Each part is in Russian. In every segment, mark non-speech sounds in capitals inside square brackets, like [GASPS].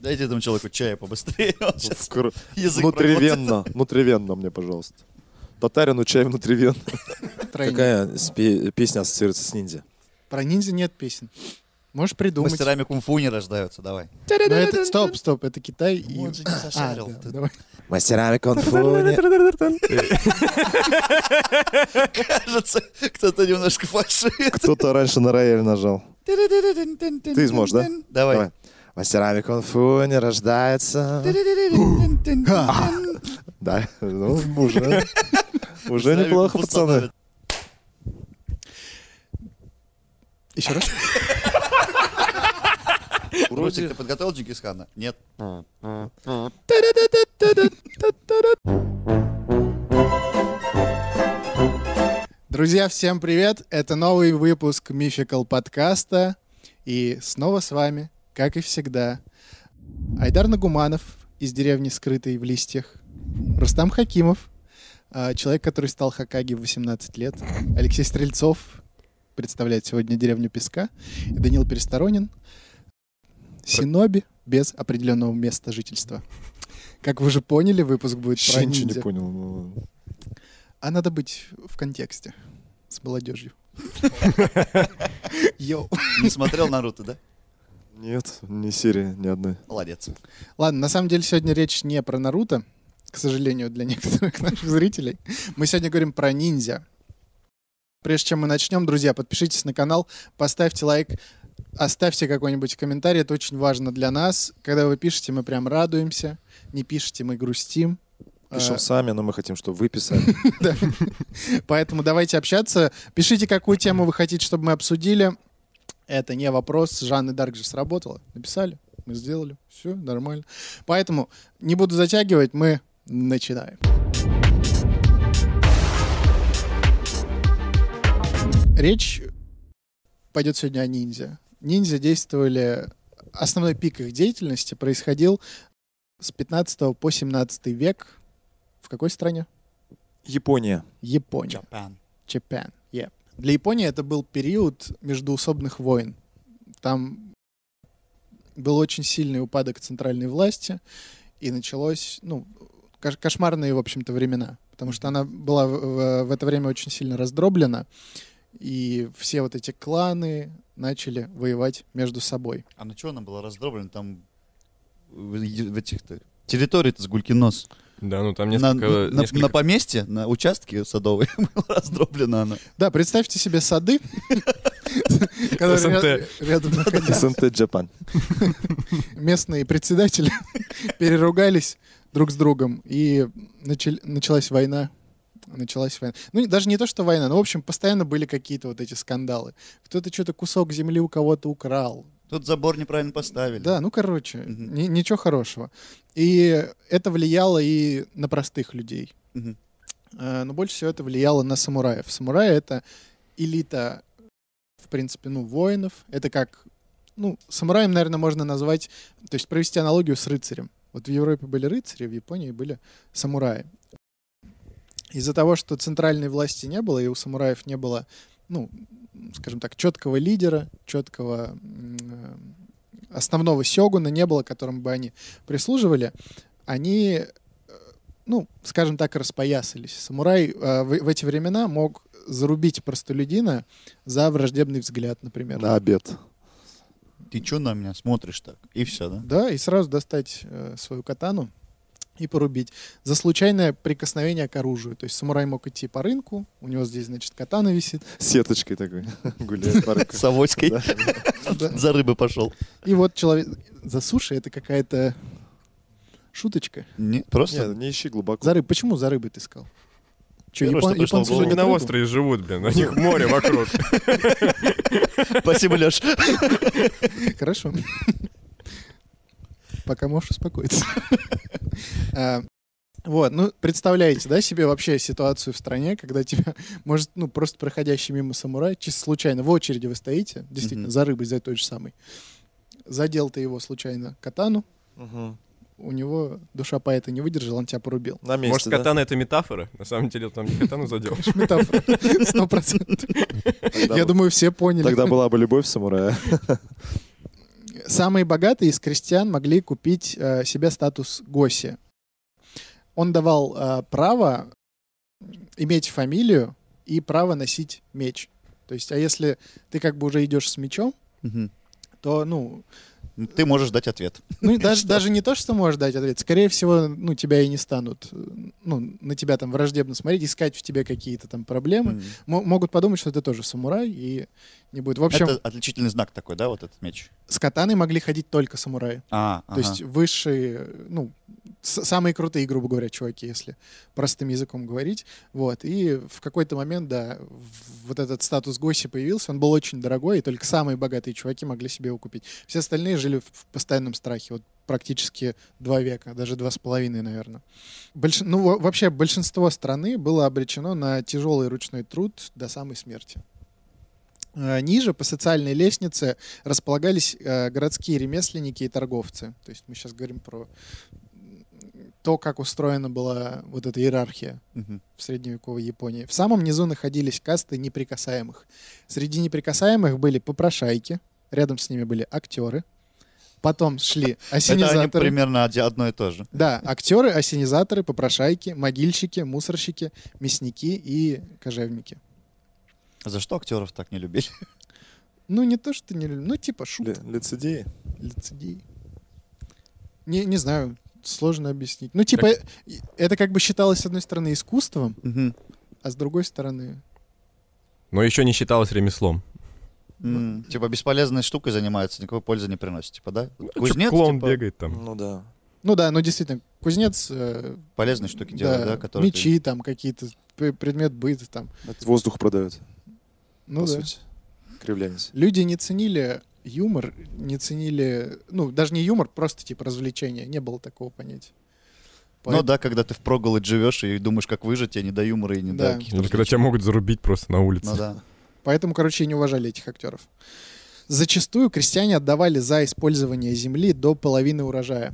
Дайте этому человеку чая побыстрее. [LAUGHS] язык Внутривенно, внутривенно мне, пожалуйста. Татарину чай внутривенно. Какая песня ассоциируется с ниндзя? Про ниндзя нет песен. Можешь придумать. Мастерами кунг-фу не рождаются, давай. Но это, стоп, стоп, это Китай. и- Он же не А, зашарил. да. Мастерами кунг-фу. Кажется, кто-то немножко фальшивит. Кто-то раньше на рояль нажал. Ты сможешь, да? Давай. Давай. Мастерами кунг-фу не рождается. Да, ну, уже. Уже неплохо, пацаны. Еще раз. Русик, ты подготовил Джингисхана? Нет. Друзья, всем привет! Это новый выпуск Мификал подкаста. И снова с вами, как и всегда, Айдар Нагуманов из деревни, скрытой в листьях, Рустам Хакимов, а, человек, который стал Хакаги в 18 лет, Алексей Стрельцов представляет сегодня деревню Песка, и Данил Пересторонин, Синоби без определенного места жительства. Как вы уже поняли, выпуск будет про Вообще ничего не понял. ну. А надо быть в контексте с молодежью. [LAUGHS] Йоу. Не смотрел Наруто, да? Нет, ни серии, ни одной. Молодец. Ладно, на самом деле сегодня речь не про Наруто, к сожалению, для некоторых [LAUGHS] наших зрителей. Мы сегодня говорим про ниндзя. Прежде чем мы начнем, друзья, подпишитесь на канал, поставьте лайк, оставьте какой-нибудь комментарий, это очень важно для нас. Когда вы пишете, мы прям радуемся, не пишете, мы грустим. Пишем А, сами, но мы хотим, чтобы вы писали. [LAUGHS] Поэтому давайте общаться. Пишите, какую тему вы хотите, чтобы мы обсудили. Это не вопрос. Жанны Дарк же сработала. Написали, мы сделали. Все нормально. Поэтому не буду затягивать, мы начинаем. Речь пойдет сегодня о ниндзя. Ниндзя действовали... Основной пик их деятельности происходил с 15 по 17 век. В какой стране? Япония. Япония. Japan. Japan. Yeah. Для Японии это был период междуусобных войн. Там был очень сильный упадок центральной власти, и началось, ну, кош- кошмарные, в общем-то, времена. Потому что она была в, в- в это время очень сильно раздроблена, и все вот эти кланы начали воевать между собой. А на что она была раздроблена? Там в, в этих-то... Территория-то с гулькин нос. Да, ну там На, несколько... на- несколько- на поместье, на участке садовой [LAUGHS] была раздроблена она. Да, представьте себе сады, [LAUGHS] СНТ. рядом. СНТ Джапан. [LAUGHS] местные председатели переругались друг с другом, и началась война. Началась война. Ну, даже не то, что война, но, в общем, постоянно были какие-то вот эти скандалы. Кто-то что-то кусок земли у кого-то украл. Тут забор неправильно поставили. Да, ну, короче, Мгм. ни- ничего хорошего. И это влияло и на простых людей. Э, Но больше всего это влияло на самураев. Самураи — это элита, в принципе, ну, воинов. Это как... Ну, самураем, наверное, можно назвать... То есть провести аналогию с рыцарем. Вот в Европе были рыцари, в Японии были самураи. Из-за того, что центральной власти не было, и у самураев не было, ну, скажем так, четкого лидера, четкого основного сёгуна не было, которому бы они прислуживали, они, э, ну, скажем так, распоясались. Самурай э, в, в эти времена мог зарубить простолюдина за враждебный взгляд, например. На обед. Ты что на меня смотришь так? И все, да? Да, и сразу достать э, свою катану и порубить. За случайное прикосновение к оружию. То есть самурай мог идти по рынку, у него здесь, значит, катана висит. Сеточкой такой. [LAUGHS] Гуляет по рынку. С авоськой. За рыбой пошел. И вот человек... За суши это какая-то шуточка. Не, Не, просто не ищи глубоко. За рыб. Почему за рыбой ты сказал? Че, Первое, что пришло в Они любят на острове живут, блин, у них море вокруг. Спасибо, Леш. Хорошо. Пока можешь успокоиться. А, [LAUGHS] Вот, ну, представляете, да, себе вообще ситуацию в стране, когда тебя, может, ну, просто проходящий мимо самурай, чисто случайно, в очереди вы стоите, действительно, за рыбой, за той же самой. Задел ты его случайно катану, Мгм. у него душа поэта не выдержала, он тебя порубил. На месте, Может, да? катана это метафора? На самом деле он там не катану задел. Метафора. [LAUGHS] Сто процентов. Я думаю, все поняли. Тогда была бы любовь самурая. [LAUGHS] Самые богатые из крестьян могли купить э, себе статус госи. Он давал э, право иметь фамилию и право носить меч. То есть, а если ты как бы уже идешь с мечом, Мгм. то, ну, Ты можешь дать ответ. ну даже, [LAUGHS] даже не то, что можешь дать ответ, скорее всего, ну, тебя и не станут, ну, на тебя там враждебно смотреть, искать в тебе какие-то там проблемы. Мо- могут подумать, что ты тоже самурай, и не будет. В общем, Это отличительный знак такой, да, вот этот меч? с катаной могли ходить только самураи. А, То есть высшие, ну, самые крутые, грубо говоря, чуваки, если простым языком говорить. Вот. И в какой-то момент, да, вот этот статус Госи появился, он был очень дорогой, и только самые богатые чуваки могли себе его купить. Все остальные жили в, постоянном страхе, вот практически два века, даже два с половиной, наверное. Больш... Ну, во- вообще, большинство страны было обречено на тяжелый ручной труд до самой смерти. Э, Ниже по социальной лестнице располагались э, городские ремесленники и торговцы. То есть мы сейчас говорим про то, как устроена была вот эта иерархия Мгм. в средневековой Японии. В самом низу находились касты неприкасаемых. Среди неприкасаемых были попрошайки, рядом с ними были актеры, потом шли Это они осенизаторы. примерно одно и то же. Да, актеры, осенизаторы, попрошайки, могильщики, мусорщики, мясники и кожевники. За что актеров так не любили? [LAUGHS] Ну, не то, что не люблю, ну, типа шут. Ли- Лицедеи. лицедей. Не, не знаю, сложно объяснить. Ну, типа, э, это как бы считалось, с одной стороны, искусством, Мгм. а с другой стороны... Но еще не считалось ремеслом. М, Типа бесполезной штукой занимаются, никакой пользы не приносит. Типа, да? Ну, Кузнец, клоун типа, бегает там. Ну да. Ну да, ну действительно, кузнец... э, полезные штуки делает, да? которые ты- мечи там какие-то, предмет быта там. Это воздух продает, Ну по да. сути. Кривлянец. Люди не ценили юмор, не ценили... Ну, даже не юмор, просто типа развлечения. Не было такого понятия. Ну Поэт- да, когда ты в проголодь живешь и думаешь, как выжить, тебе не до юмора и не Да. до каких-то Или когда тебя могут зарубить просто на улице. Ну да. Поэтому, короче, и не уважали этих актеров. Зачастую крестьяне отдавали за использование земли до половины урожая.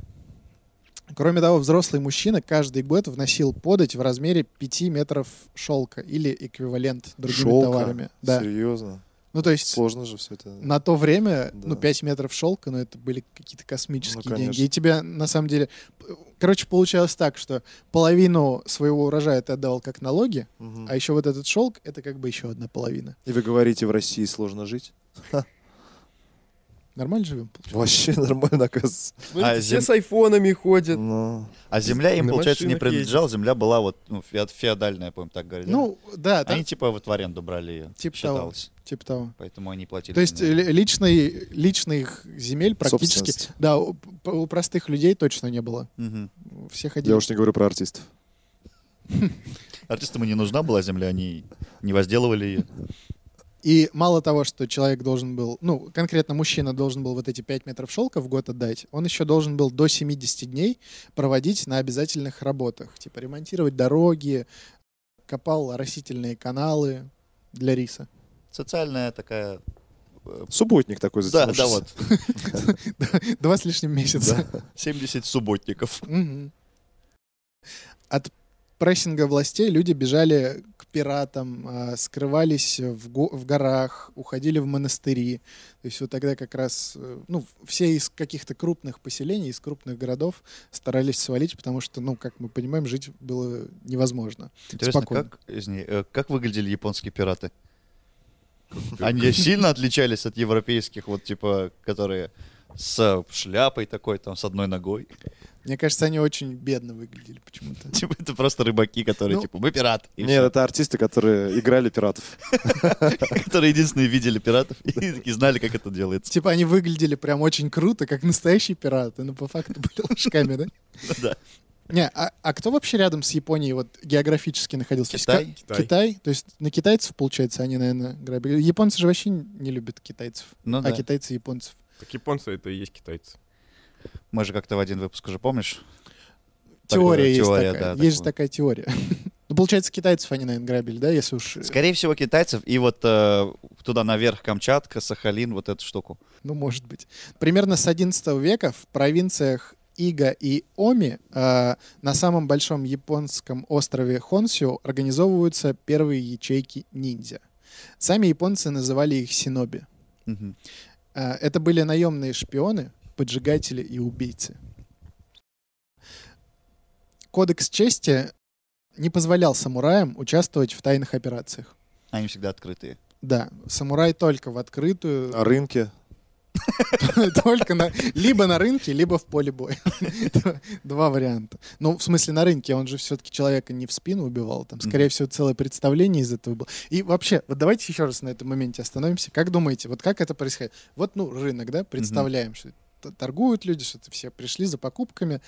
Кроме того, взрослый мужчина каждый год вносил подать в размере 5 метров шелка или эквивалент другими Шелка? товарами. Да. Серьезно? Ну, то есть Сложно же все это. на то время, Да. ну, 5 метров шелка, ну, это были какие-то космические Ну, деньги. И тебе, на самом деле... Короче, получалось так, что половину своего урожая ты отдавал как налоги, Мгм. а еще вот этот шелк — это как бы еще одна половина. И вы говорите, в России сложно жить? [LAUGHS] Нормально живем? Вообще [LAUGHS] нормально, оказывается. Смотрите, А, все зем- с айфонами ходят. Ну, А земля им, На получается, не принадлежала. Земля была вот ну, феод- феодальная, по-моему, так говорить. да? Ну, да, Они типа вот в аренду брали ее, Типа того. считалось. типа того. Поэтому они платили. То есть за неё. ли- личной, личных земель практически... Да, у, у простых людей точно не было. Мгм. Все ходили... Я уж не говорю про артистов. Артистам и не нужна была земля, они не возделывали ее. И мало того, что человек должен был, ну, конкретно мужчина должен был вот эти 5 метров шелка в год отдать, он еще должен был до 70 дней проводить на обязательных работах. Типа ремонтировать дороги, копал растительные каналы для риса. Социальная такая... э, Субботник такой Да, да, затянувшийся. вот. [LAUGHS] Два с лишним месяца. 70 субботников. От прессинга властей люди бежали пиратам, а, скрывались в, го- в горах, уходили в монастыри. То есть вот тогда как раз, э, ну, все из каких-то крупных поселений, из крупных городов старались свалить, потому что, ну, как мы понимаем, жить было невозможно. Интересно, Спокойно. как, извини, э, как выглядели японские пираты? Они сильно отличались от европейских, вот типа, которые с шляпой такой, там, с одной ногой. Мне кажется, они очень бедно выглядели почему-то. [LAUGHS] Типа, это просто рыбаки, которые, Ну, типа, мы пират. Нет, это артисты, которые играли пиратов. [LAUGHS] Которые единственные видели пиратов и знали, как это делается. Типа они выглядели прям очень круто, как настоящие пираты, но по факту были ложками, да? Да. Не, а, а кто вообще рядом с Японией вот географически находился? Есть Китай. Китай. Китай. То есть на китайцев, получается, они, наверное, грабили. Японцы же вообще не любят китайцев, Ну а да. китайцы японцев. Так японцы это и есть китайцы. Мы же как-то в один выпуск уже, помнишь? Теория да, есть теория, такая. да, есть же такое. такая теория. [LAUGHS] Ну, получается, китайцев они, наверное, грабили, да, если уж... э, Скорее всего, китайцев. И вот э, туда наверх Камчатка, Сахалин, вот эту штуку. Ну, может быть. Примерно с XI века в провинциях Ига и Оми э, на самом большом японском острове Хонсю организовываются первые ячейки ниндзя. Сами японцы называли их синоби. Мгм. Э, Это были наемные шпионы, поджигатели и убийцы. Кодекс чести не позволял самураям участвовать в тайных операциях. Они всегда открытые. Да, самурай только в открытую, На рынке. [LAUGHS] только на, либо на рынке, либо в поле боя. [LAUGHS] Два- варианта. Ну, в смысле, на рынке он же все-таки человека не в спину убивал, там, скорее всего, целое представление из этого было. И вообще, вот давайте еще раз на этом моменте остановимся. Как думаете, вот как это происходит? Вот, ну, рынок, да, представляем, что торгуют люди, что-то все пришли за покупками.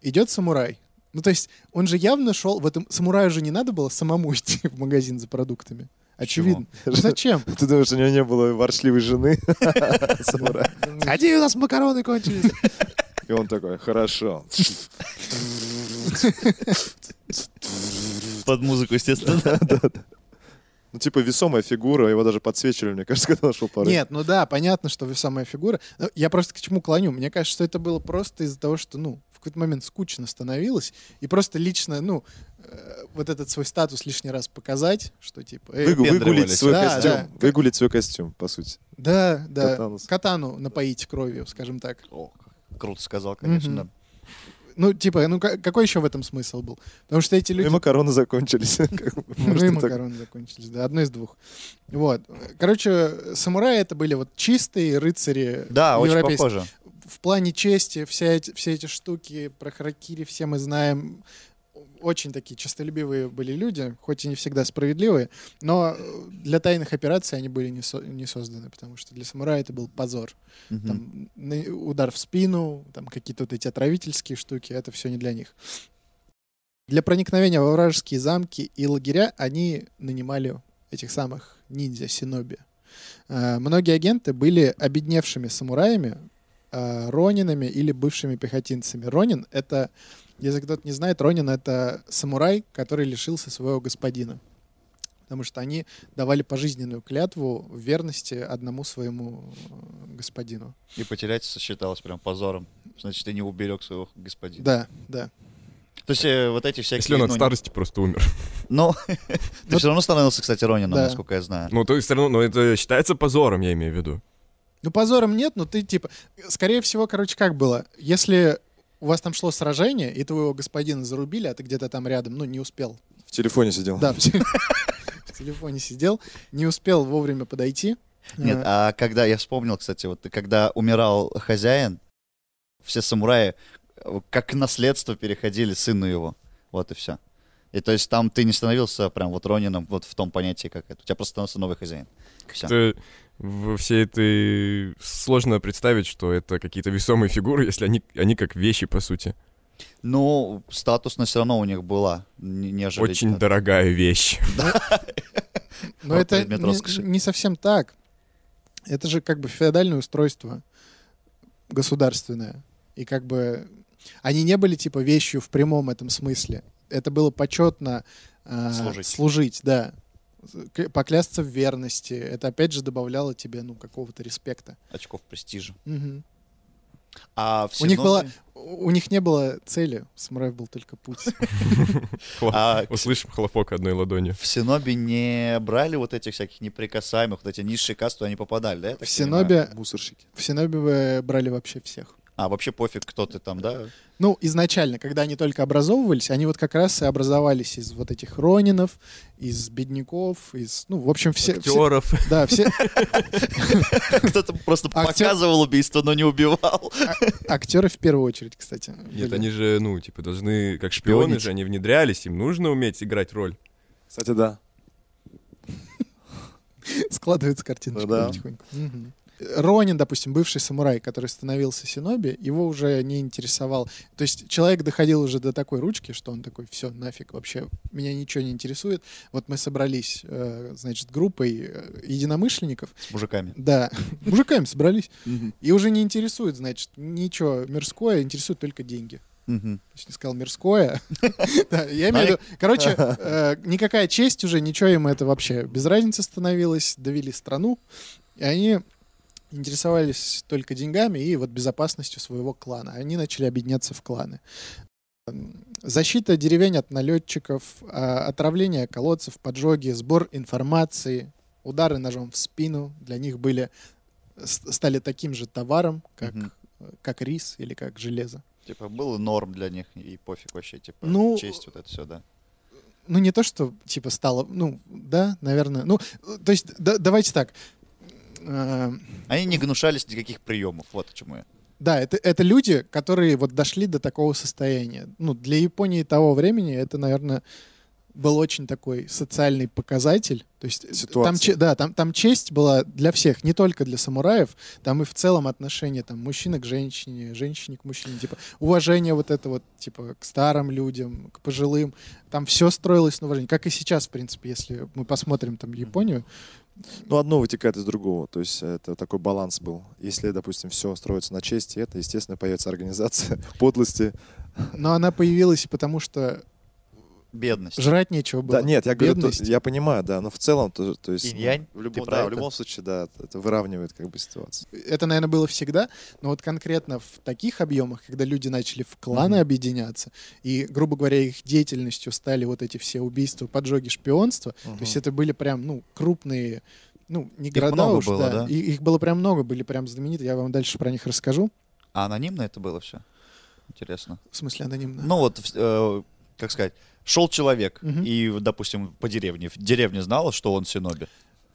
Идет самурай. Ну, то есть, он же явно шел, в этом самураю же не надо было самому [LAUGHS] идти в магазин за продуктами. Очевидно. Ну, зачем? Ты думаешь, у него не было ворчливой жены? [LAUGHS] Самурая. Сходи, у нас макароны кончились. И он такой, хорошо. Под музыку, естественно. [LAUGHS] Ну, типа, весомая фигура, его даже подсвечивали, мне кажется, [LAUGHS] когда он шел по рынку. Нет, ну да, понятно, что весомая фигура. Но Я просто к чему клоню? Мне кажется, что это было просто из-за того, что, ну, в какой-то момент скучно становилось, и просто лично, ну, э, вот этот свой статус лишний раз показать, что типа... э, Выгу- Выгулить свой Да, костюм. да. Выгулить свой костюм, по сути. да, да, Катанус. катану напоить кровью, скажем так. О, круто сказал, конечно. Мгм. да. Ну, типа, ну ка- какой еще в этом смысл был? Потому что эти И люди... макароны закончились. [LAUGHS] Как бы, Ну и и макароны закончились, да, одно из двух. Вот. Короче, самураи это были вот чистые рыцари Да, очень похоже. в плане чести вся эти, все эти штуки про харакири все мы знаем. Очень такие честолюбивые были люди, хоть и не всегда справедливые, но э, для тайных операций они были не, со- не созданы, потому что для самурая это был позор. Мгм. Там, удар в спину, там какие-то вот эти отравительские штуки, это все не для них. Для проникновения во вражеские замки и лагеря они нанимали этих самых ниндзя, синоби. Э, Многие агенты были обедневшими самураями, э, ронинами или бывшими пехотинцами. Ронин — это, если кто-то не знает, Ронин — это самурай, который лишился своего господина. Потому что они давали пожизненную клятву в верности одному своему э, господину. И потерять считалось прям позором. Значит, ты не уберег своего господина. Да, да. То есть э, вот эти всякие... Если он от ну, старости просто умер. Но [LAUGHS] ты все равно становился, кстати, Ронином, Да. насколько я знаю. Ну, то есть, все равно, но это считается позором, я имею в виду. Ну, позором нет, но ты типа... Скорее всего, короче, как было? Если у вас там шло сражение, и твоего господина зарубили, а ты где-то там рядом, ну, не успел. В телефоне сидел. Да, в те- [LAUGHS] в телефоне сидел, не успел вовремя подойти. Нет, Э, а когда, я вспомнил, кстати, вот когда умирал хозяин, все самураи э, как наследство переходили сыну его. Вот и все. И то есть там ты не становился прям вот Ронином вот в том понятии, как это. У тебя просто становился новый хозяин. Всё. Это в всей этой... Сложно представить, что это какие-то весомые фигуры, если они, они как вещи, по сути. Ну, статусность все равно у них была, не- нежели... Очень это- дорогая вещь. [LAUGHS] Но это не совсем так. Это же как бы феодальное устройство государственное. И как бы они не были типа вещью в прямом этом смысле. Это было почетно э, Служить. служить, да. Поклясться в верности. Это опять же добавляло тебе ну какого-то респекта. очков престижа. Мгм. А в У них была, у них не было цели, у самураев был только путь. [LAUGHS] А Услышим хлопок одной ладонью. в Синоби не брали вот этих всяких неприкасаемых, вот эти низшие касты, они попадали, да? В? Синобе, Мусорщики. в Синобе вы брали вообще всех. А, вообще пофиг, кто ты там, да? Ну, изначально, когда они только образовывались, они вот как раз и образовались из вот этих ронинов, из бедняков, из, ну, в общем, все... все- Актеров. да, все [LAUGHS] Кто-то просто показывал убийство, но не убивал. актеры в первую очередь, кстати. Нет, они же, ну, типа, должны, как шпионы же, они внедрялись, им нужно уметь играть роль. Кстати, да. [LAUGHS] Складывается картиночка да. потихоньку. Ронин, допустим, бывший самурай, который становился синоби, его уже не интересовал. То есть человек доходил уже до такой ручки, что он такой, все, нафиг, вообще, меня ничего не интересует. Вот мы собрались, э, значит, группой э, единомышленников, С мужиками. да, [LAUGHS] мужиками собрались, и уже не интересует, значит, ничего мирское, интересует только деньги. Мгм. То есть не сказал мирское. [LAUGHS] Да, Я имею в виду, короче, [LAUGHS] э, никакая честь уже, ничего им это вообще без разницы становилось, довели страну, и они интересовались только деньгами и вот безопасностью своего клана. Они начали объединяться в кланы. Защита деревень от налетчиков, а, отравление колодцев, поджоги, сбор информации, удары ножом в спину для них были стали таким же товаром, как, Мгм. как рис или как железо. Типа, было норм для них, и пофиг вообще, типа, Ну, честь вот это все, да. Ну, не то, что, типа, стало... Ну, да, наверное. Ну, то есть, да- давайте так. Э, Они не гнушались никаких приемов, вот к чему я. Да, это, это люди, которые вот дошли до такого состояния. Ну, для Японии того времени это, наверное, был очень такой социальный показатель. То есть э, там, Ситуация. че- да, там, там честь была для всех, не только для самураев, там и в целом отношение там мужчины к женщине, женщине к мужчине, типа уважение вот это вот, типа к старым людям, к пожилым. Там все строилось на уважении, как и сейчас, в принципе, если мы посмотрим там Японию. Ну, одно вытекает из другого. То есть это такой баланс был. Если, допустим, все строится на чести, это, естественно, появится организация [LAUGHS] подлости. Но она появилась потому, что Бедность. жрать нечего было. Да, нет, я говорю, то- Бедность. я понимаю, да, но в целом, то, то есть, ну, Инь-янь? в любом, да, в любом случае, да, это выравнивает как бы ситуацию. это, наверное, было всегда, но вот конкретно в таких объемах, когда люди начали в кланы Мгм. объединяться, и, грубо говоря, их деятельностью стали вот эти все убийства, поджоги, шпионство, то есть это были прям, ну, крупные, ну, не города много уж, было, да? И, их было прям много, были прям знаменитые, я вам дальше про них расскажу, А анонимно это было все? Интересно. в смысле анонимно. Ну вот, э, как сказать, шел человек, Мгм. и, допустим, по деревне. Деревня знала, что он синоби.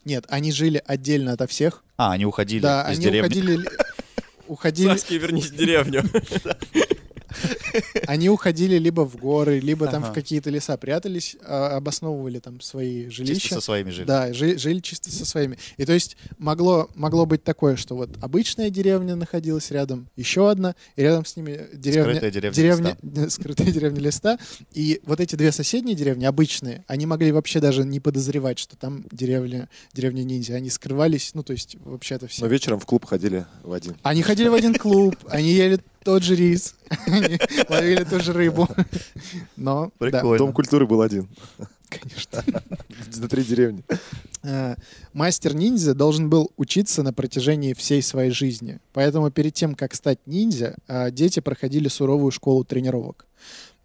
Нет, они жили отдельно ото всех, А, они уходили да, из они деревни. уходили... [LAUGHS] Уходили, Саски, вернись в деревню. [LAUGHS] они уходили либо в горы, либо там в какие-то леса прятались, а, обосновывали там свои Чисто жилища. со своими жили. Да, жи- жили чисто со своими. И то есть могло, могло быть такое, что вот обычная деревня находилась рядом, еще одна, и рядом с ними деревня... Скрытая деревня деревня [LAUGHS] скрытая деревня листа. И вот эти две соседние деревни, обычные, они могли вообще даже не подозревать, что там деревня, деревня ниндзя. Они скрывались, ну, то есть вообще-то все. Но вечером в клуб ходили в один. Они ходили в один клуб, [LAUGHS] они ели тот же рис, [LAUGHS] ловили ту же рыбу. Но, да, Прикольно. Дом культуры был один. конечно. [LAUGHS] На три деревни. Э, мастер ниндзя должен был учиться на протяжении всей своей жизни. Поэтому перед тем, как стать ниндзя, э, дети проходили суровую школу тренировок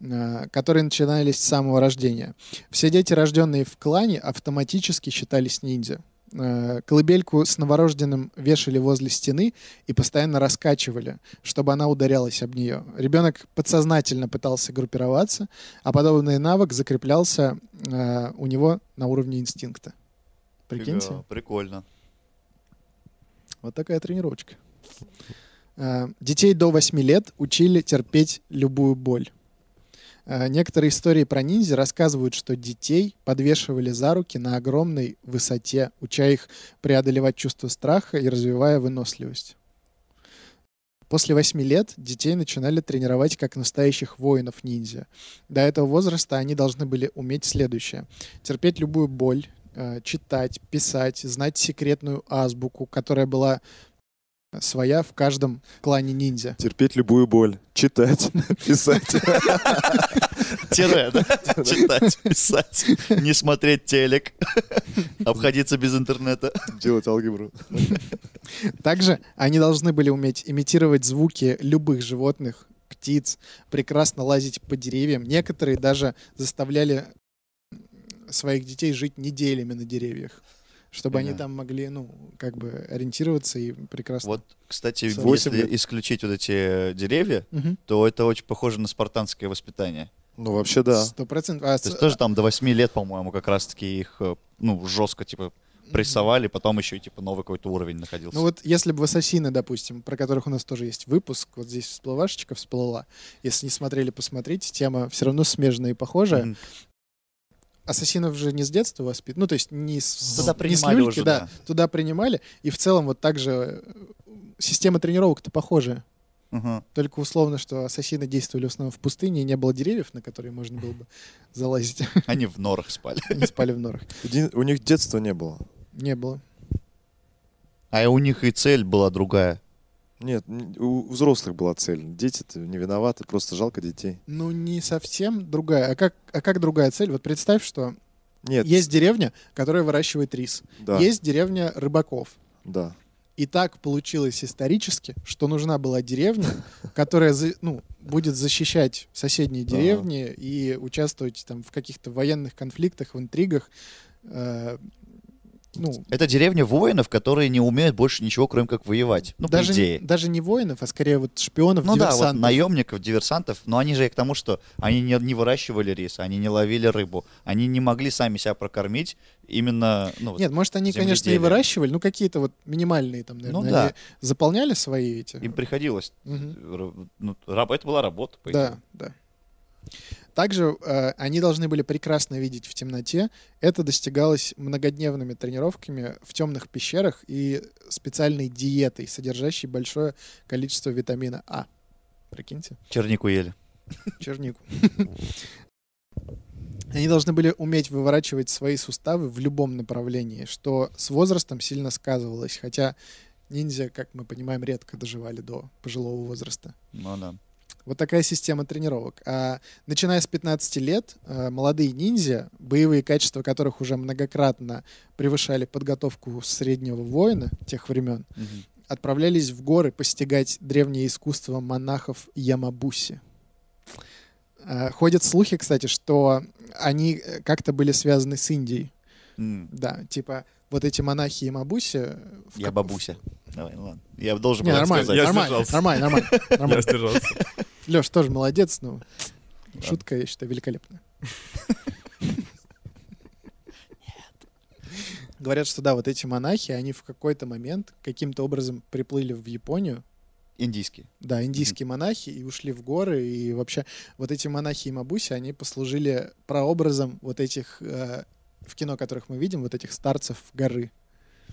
э, которые начинались с самого рождения. Все дети, рожденные в клане, автоматически считались ниндзя. Э, Колыбельку с новорожденным вешали возле стены и постоянно раскачивали, чтобы она ударялась об нее. Ребенок подсознательно пытался группироваться, а подобный навык закреплялся э, у него на уровне инстинкта. Прикиньте, Фига, Прикольно. вот такая тренировочка. Э, Детей до 8 лет учили терпеть любую боль. Э, Некоторые истории про ниндзя рассказывают, что детей подвешивали за руки на огромной высоте, уча их преодолевать чувство страха и развивая выносливость. После 8 лет детей начинали тренировать как настоящих воинов ниндзя. До этого возраста они должны были уметь следующее. Терпеть любую боль, э, читать, писать, знать секретную азбуку, которая была своя в каждом клане ниндзя. Терпеть любую боль. Читать, [LAUGHS] писать. [LAUGHS] Тире, да? [LAUGHS] Читать, писать, не смотреть телек, [LAUGHS] обходиться без интернета. Делать алгебру. Также они должны были уметь имитировать звуки любых животных, птиц, прекрасно лазить по деревьям. Некоторые даже заставляли своих детей жить неделями на деревьях, чтобы они Да. там могли, ну, как бы ориентироваться и прекрасно. Вот, кстати, если лет. исключить вот эти деревья, Мгм. то это очень похоже на спартанское воспитание. Ну, вообще, да. Сто процентов. А То есть тоже там до 8 лет, по-моему, как раз-таки их, э, ну, жестко, типа, прессовали, потом еще и, типа, новый какой-то уровень находился. Ну вот если бы в «Ассасины», допустим, про которых у нас тоже есть выпуск, вот здесь всплывашечка всплыла, если не смотрели, посмотрите, тема все равно смежная и похожая. Мгм. Ассасинов же не с детства воспитывают, ну то есть не с, Туда не с люльки, уже, да, да. туда принимали, и в целом вот так же э, система тренировок-то похожая. Мгм. Только условно, что ассасины действовали в основном в пустыне, и не было деревьев, на которые можно было бы залазить. [LAUGHS] Они в норах спали. Они спали в норах. У них детства не было. Не было. А у них и цель была другая. Нет, у взрослых была цель. Дети-то не виноваты, просто жалко детей. Ну, не совсем другая. А как, а как другая цель? Вот представь, что Нет. есть деревня, которая выращивает рис. Да, Есть деревня рыбаков. да. И так получилось исторически, что нужна была деревня, [LAUGHS] которая ну, будет защищать соседние деревни и участвовать там в каких-то военных конфликтах, в интригах. Ну, Это деревня воинов, которые не умеют больше ничего, кроме как воевать. Ну, даже, по идее. даже не воинов, а скорее вот шпионов, Ну да, вот диверсантов. наемников, диверсантов, но они же и к тому, что они не, не выращивали рис, они не ловили рыбу, они не могли сами себя прокормить именно, ну, вот Нет, может, они, конечно, и выращивали, ну, какие-то вот минимальные там, наверное, Ну да. заполняли свои эти... им приходилось, р- ну, раб- это была работа, по Да, идее. да. Также э, они должны были прекрасно видеть в темноте. Это достигалось многодневными тренировками в темных пещерах и специальной диетой, содержащей большое количество витамина А. Прикиньте, Чернику ели. чернику. Они должны были уметь выворачивать свои суставы в любом направлении, что с возрастом сильно сказывалось, хотя ниндзя, как мы понимаем, редко доживали до пожилого возраста. Ну да. Вот такая система тренировок. А начиная с 15 лет, э, молодые ниндзя, боевые качества которых уже многократно превышали подготовку среднего воина тех времен, Мгм. отправлялись в горы постигать древнее искусство монахов Ямабуси. Э, Ходят слухи, кстати, что они э, как-то были связаны с Индией. М, Да, типа вот эти монахи Ямабуси... э, в Я как- бабуся. Давай, ну ладно. Я должен Не, был это нормально, сказать. Я нормально, сдержался. нормально, нормально, [LAUGHS] Я нормально. сдержался. Леш тоже молодец, ну, Да. шутка, я считаю, великолепная. Говорят, что да, вот эти монахи, они в какой-то момент каким-то образом приплыли в Японию, Индийский. да, индийские монахи, и ушли в горы, и вообще вот эти монахи и мабуси, они послужили прообразом вот этих, э, в кино, которых мы видим, вот этих старцев горы.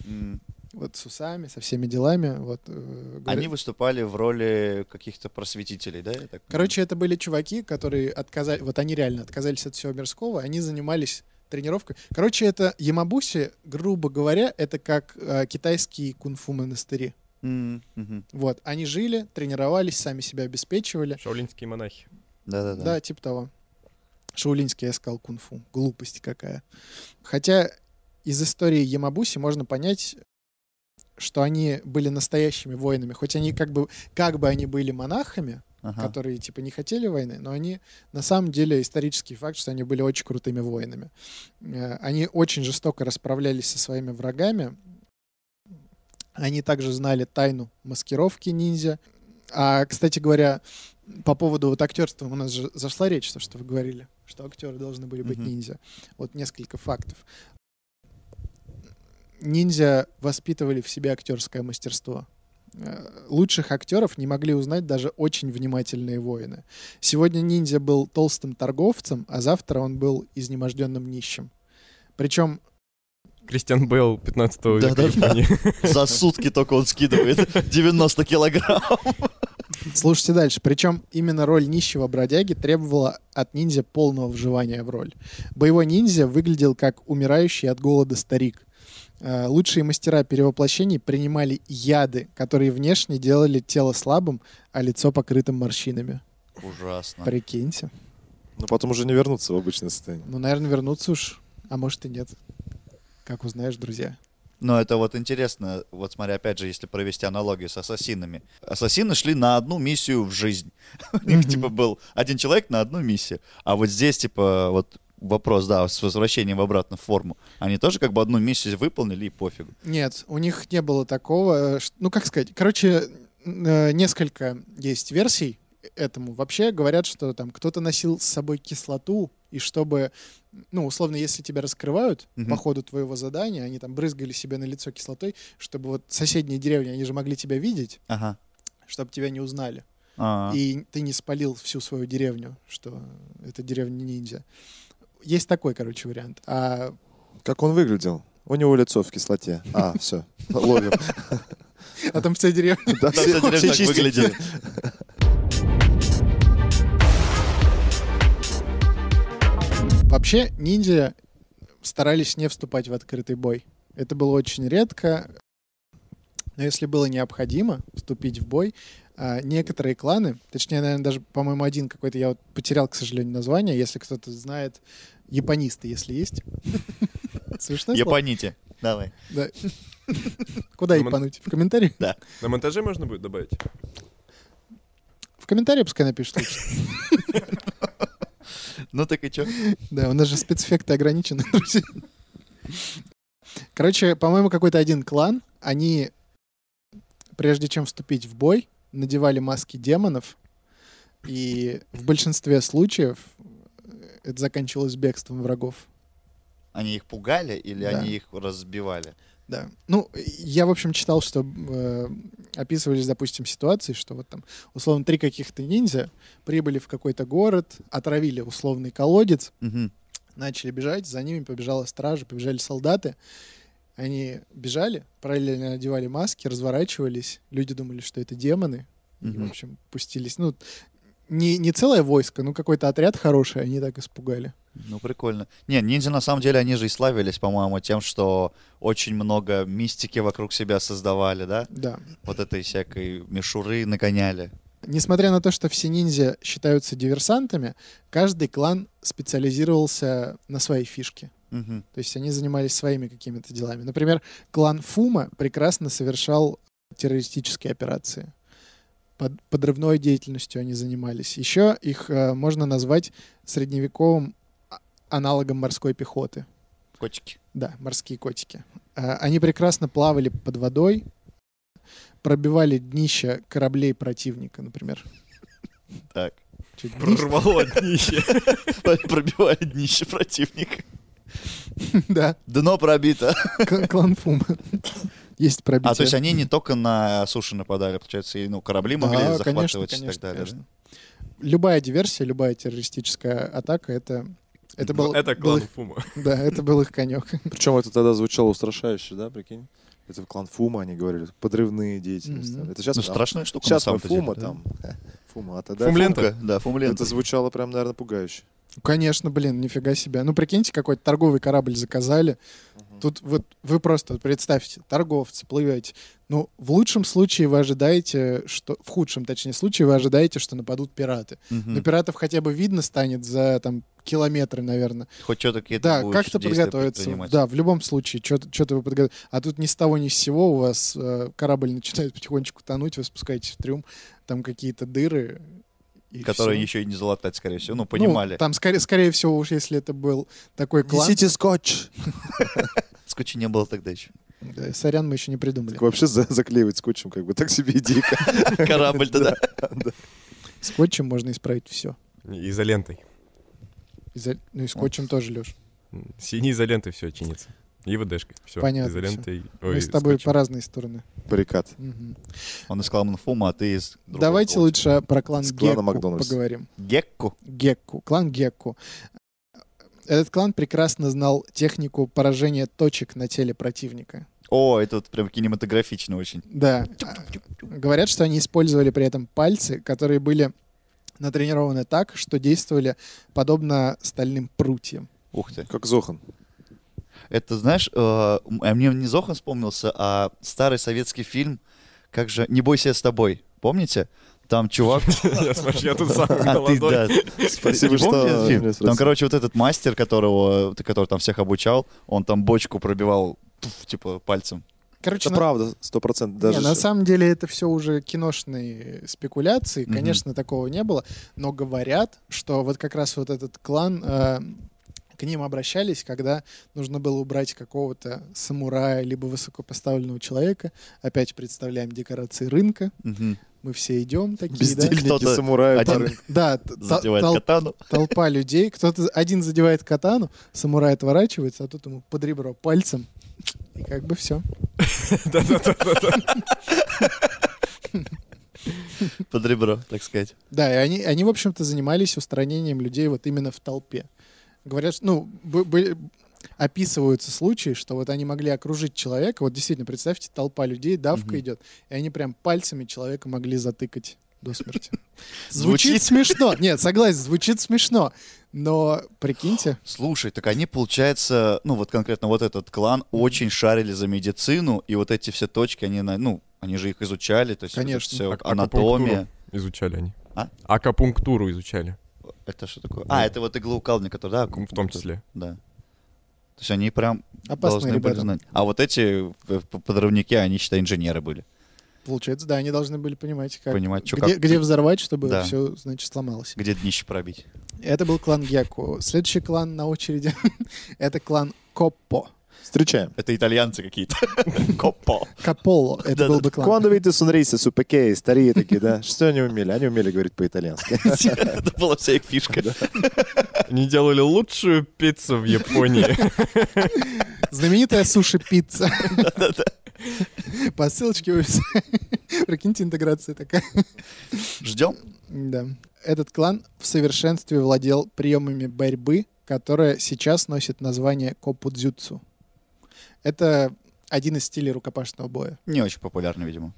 М, Вот с усами, со всеми делами. Вот, э, говорят- Они выступали в роли каких-то просветителей, да? я так? Короче, это были чуваки, которые отказали, вот они реально отказались от всего мирского, они занимались тренировкой. Короче, это Ямабуси, грубо говоря, это как э, китайские кунг-фу монастыри. Мгм. Вот, они жили, тренировались, сами себя обеспечивали. Шаолинские монахи. Да-да-да. Да, типа того. Шаулинский я сказал кунг-фу. Глупость какая. Хотя из истории Ямабуси можно понять, что они были настоящими воинами. Хоть они как бы, как бы они были монахами, Ага. которые типа не хотели войны, но они на самом деле исторический факт, что они были очень крутыми воинами. Э, Они очень жестоко расправлялись со своими врагами. Они также знали тайну маскировки ниндзя. А, кстати говоря, по поводу вот актерства у нас же зашла речь, то, что вы говорили, что актеры должны были быть Мгм. ниндзя. Вот несколько фактов. Ниндзя воспитывали в себе актерское мастерство. Э, Лучших актеров не могли узнать даже очень внимательные воины. Сегодня ниндзя был толстым торговцем, а завтра он был изнеможденным нищим. Причем Кристиан Бейл 15 века Да-да-да. Японии. [LAUGHS] За сутки только он скидывает [LAUGHS] 90 килограмм. Слушайте дальше. Причем именно роль нищего бродяги требовала от ниндзя полного вживания в роль. Боевой ниндзя выглядел как умирающий от голода старик. Э, Лучшие мастера перевоплощений принимали яды, которые внешне делали тело слабым, а лицо покрытым морщинами. Ужасно. Прикиньте. Но потом уже не вернуться в обычное состояние. Ну, наверное, вернуться уж, а может и нет. Как узнаешь, друзья. Но это вот интересно, вот смотри, опять же, если провести аналогию с ассасинами. Ассасины шли на одну миссию в жизнь. [LAUGHS] У них, типа, был один человек на одну миссию. А вот здесь, типа, вот вопрос, да, с возвращением в обратно в форму. Они тоже как бы одну миссию выполнили и пофигу. Нет, у них не было такого. э, Ну, как сказать, короче, э, несколько есть версий этому. Вообще говорят, что там кто-то носил с собой кислоту, и чтобы, ну, условно, если тебя раскрывают Мгм. по ходу твоего задания, они там брызгали себе на лицо кислотой, чтобы вот соседние деревни, они же могли тебя видеть, Ага. чтобы тебя не узнали. А, И ты не спалил всю свою деревню, что это деревня ниндзя. Есть такой, короче, вариант. А Как он выглядел? У него лицо в кислоте. А, [LAUGHS] все, ловим. а там вся деревня [LAUGHS] Да, вся деревня так выглядит. Вообще, ниндзя старались не вступать в открытый бой. Это было очень редко. Но если было необходимо вступить в бой, а, некоторые кланы, точнее, наверное, даже, по-моему, один какой-то, я вот потерял, к сожалению, название, если кто-то знает, японисты, если есть. [LAUGHS] Смешно? Японите. Давай. Да. Куда Ну, ебануть? В комментарии? На монтаже можно будет добавить? В комментарии пускай напишут. [LAUGHS] Ну так и чё? Да, у нас же спецэффекты ограничены, [LAUGHS] друзья. Короче, по-моему, какой-то один клан, они, прежде чем вступить в бой, надевали маски демонов, и в большинстве случаев это заканчивалось бегством врагов. Они их пугали или Да. они их разбивали? Да. Ну, я, в общем, читал, что э, описывались, допустим, ситуации, что вот там, условно, три каких-то ниндзя прибыли в какой-то город, отравили условный колодец, Мгм. начали бежать, за ними побежала стража, побежали солдаты. Они бежали, параллельно надевали маски, разворачивались. Люди думали, что это демоны. И, в общем, пустились. Ну, не, не целое войско, но какой-то отряд хороший, они так испугали. Ну, прикольно. Не, ниндзя на самом деле, они же и славились, по-моему, тем, что очень много мистики вокруг себя создавали, да? Да. Вот этой всякой мишуры нагоняли. Несмотря на то, что все ниндзя считаются диверсантами, каждый клан специализировался на своей фишке. Мгм. То есть они занимались своими какими-то делами. Например, клан Фума прекрасно совершал террористические операции. Под- подрывной деятельностью они занимались. Еще их э, можно назвать средневековым а- аналогом морской пехоты. Котики. Да, морские котики. А, Они прекрасно плавали под водой, пробивали днище кораблей противника, например. Так. Прорвало днище. [LAUGHS] Пробивали днище противника. Да, Дно пробито. к- клан Фума. Есть пробитие. А, то есть они не только на суше нападали, получается, и ну, корабли могли Да, захватывать конечно, и так конечно, далее. конечно. Любая диверсия, любая террористическая атака, это, это был, Это был клан их, Фума. [LAUGHS] да, это был их конек. Причем это тогда звучало устрашающе, да, прикинь? Это в клан Фума, они говорили, подрывные деятельности. Мгм. Это сейчас Ну, страшная штука, Сейчас мы самом деле. Фума да. там. [LAUGHS] Фума, а тогда Фумлента. Фумка, Да, фумлента. Это звучало прям, наверное, пугающе. Конечно, блин, нифига себе. Ну, прикиньте, какой-то торговый корабль заказали. Тут вот вы просто представьте, торговцы, плывете. Ну, в лучшем случае вы ожидаете, что... В худшем, точнее, случае вы ожидаете, что нападут пираты. Мгм. Но пиратов хотя бы видно станет за, там, километры, наверное. Хоть что-то какие-то Да, как-то подготовиться. Да, в любом случае, что-то вы подготовите. А тут ни с того ни с сего у вас э, корабль начинает потихонечку тонуть, вы спускаетесь в трюм, там какие-то дыры. И Которые всё. еще и не залатать, скорее всего. Ну, Ну, понимали. там, скорее, скорее всего, уж если это был такой клан... Несите скотч. [LAUGHS] Скотча не было тогда еще. Да, сорян, мы еще не придумали. Так вообще за- заклеивать скотчем, как бы, так себе идейка. [LAUGHS] Корабль тогда. Скотчем можно исправить все. Изолентой. Ну и скотчем тоже, Леш. Синей изолентой все чинится. И ВДшкой. Все. Понятно Изолентой. Мы ой, с тобой скотчем. по разные стороны. Баррикад. Мгм. Он из клана Фума, а ты из другого Давайте клана. лучше про клан С Гекку Макдональдс. поговорим. Гекку. Гекку. Клан Гекку. Этот клан прекрасно знал технику поражения точек на теле противника. О, это вот прям кинематографично очень. Да. А, Говорят, что они использовали при этом пальцы, которые были натренированы так, что действовали подобно стальным прутьям. Ух ты. Как Зохан. Это, знаешь, э, а мне не Зохан вспомнился, а старый советский фильм «Как же... Не бойся я с тобой». Помните? Там чувак... [LAUGHS] Я смотрю, я тут самый А, ты, да. Спасибо, Не что Там, короче, вот этот мастер, которого, который там всех обучал, он там бочку пробивал, типа, пальцем. Короче, Это на- правда, сто процентов. Не, Даже на щас. самом деле это все уже киношные спекуляции. Конечно, такого не было. Но говорят, что вот как раз вот этот клан э, к ним обращались, когда нужно было убрать какого-то самурая либо высокопоставленного человека. Опять представляем декорации рынка. Мгм. Мы все идем такие, да? Бездельники, Кто-то самураи, один. Да, Задевает тол- катану. толпа людей. Кто-то один задевает катану, самурай отворачивается, а тут ему под ребро пальцем. И как бы все. Под ребро, так сказать. Да, и они, они, в общем-то, занимались устранением людей вот именно в толпе. Говорят, ну, бы- были- описываются случаи, что вот они могли окружить человека, вот действительно, представьте, толпа людей, давка Мгм. идет, и они прям пальцами человека могли затыкать до смерти. [LAUGHS] Звучит- Звучит смешно. Нет, согласен, звучит смешно. Но прикиньте, [GASPS] Слушай, так они, получается, ну вот конкретно вот этот клан очень шарили за медицину, и вот эти все точки, они, на- ну, они же их изучали, то есть вот Конечно. всё, Ак- анатомия. Изучали они. А? Акупунктуру изучали. Это что такое? А, это вот иглоукалывание, который, да? В том числе. Да. То есть они прям Опасные должны были ребята. знать. А вот эти э, подрывники, они, считай, инженеры были. Получается, да, они должны были понимать, как, Понимать, что где, как, где взорвать, чтобы Да. все, значит, сломалось. где днище пробить. Это был клан Гекку. Следующий клан на очереди [LAUGHS] — это клан Коппо. Встречаем. Это итальянцы какие-то. [LAUGHS] Коппо. Каполо. Это был бы клан. Quando vite su perché старые такие, да? [LAUGHS] Что они умели? Они умели говорить по-итальянски. [LAUGHS] Это была вся их фишка. Они делали лучшую пиццу в Японии. Знаменитая суши-пицца. По ссылочке в. Прикиньте, интеграция такая. Ждем. Да. Этот клан в совершенстве владел приемами борьбы, которая сейчас носит название копудзюцу. Это один из стилей рукопашного боя. Не очень популярно, видимо.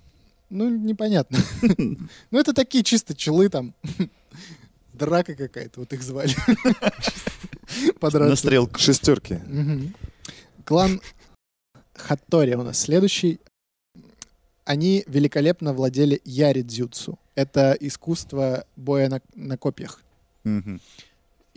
Ну, непонятно. [LAUGHS] Ну, это такие чисто челы там. [LAUGHS] Драка какая-то, вот их звали. [LAUGHS] На Подраться. стрелку. Шестерки. Клан Хаттори у нас следующий. Они великолепно владели яридзюцу. Это искусство боя на, на копьях. Мгм.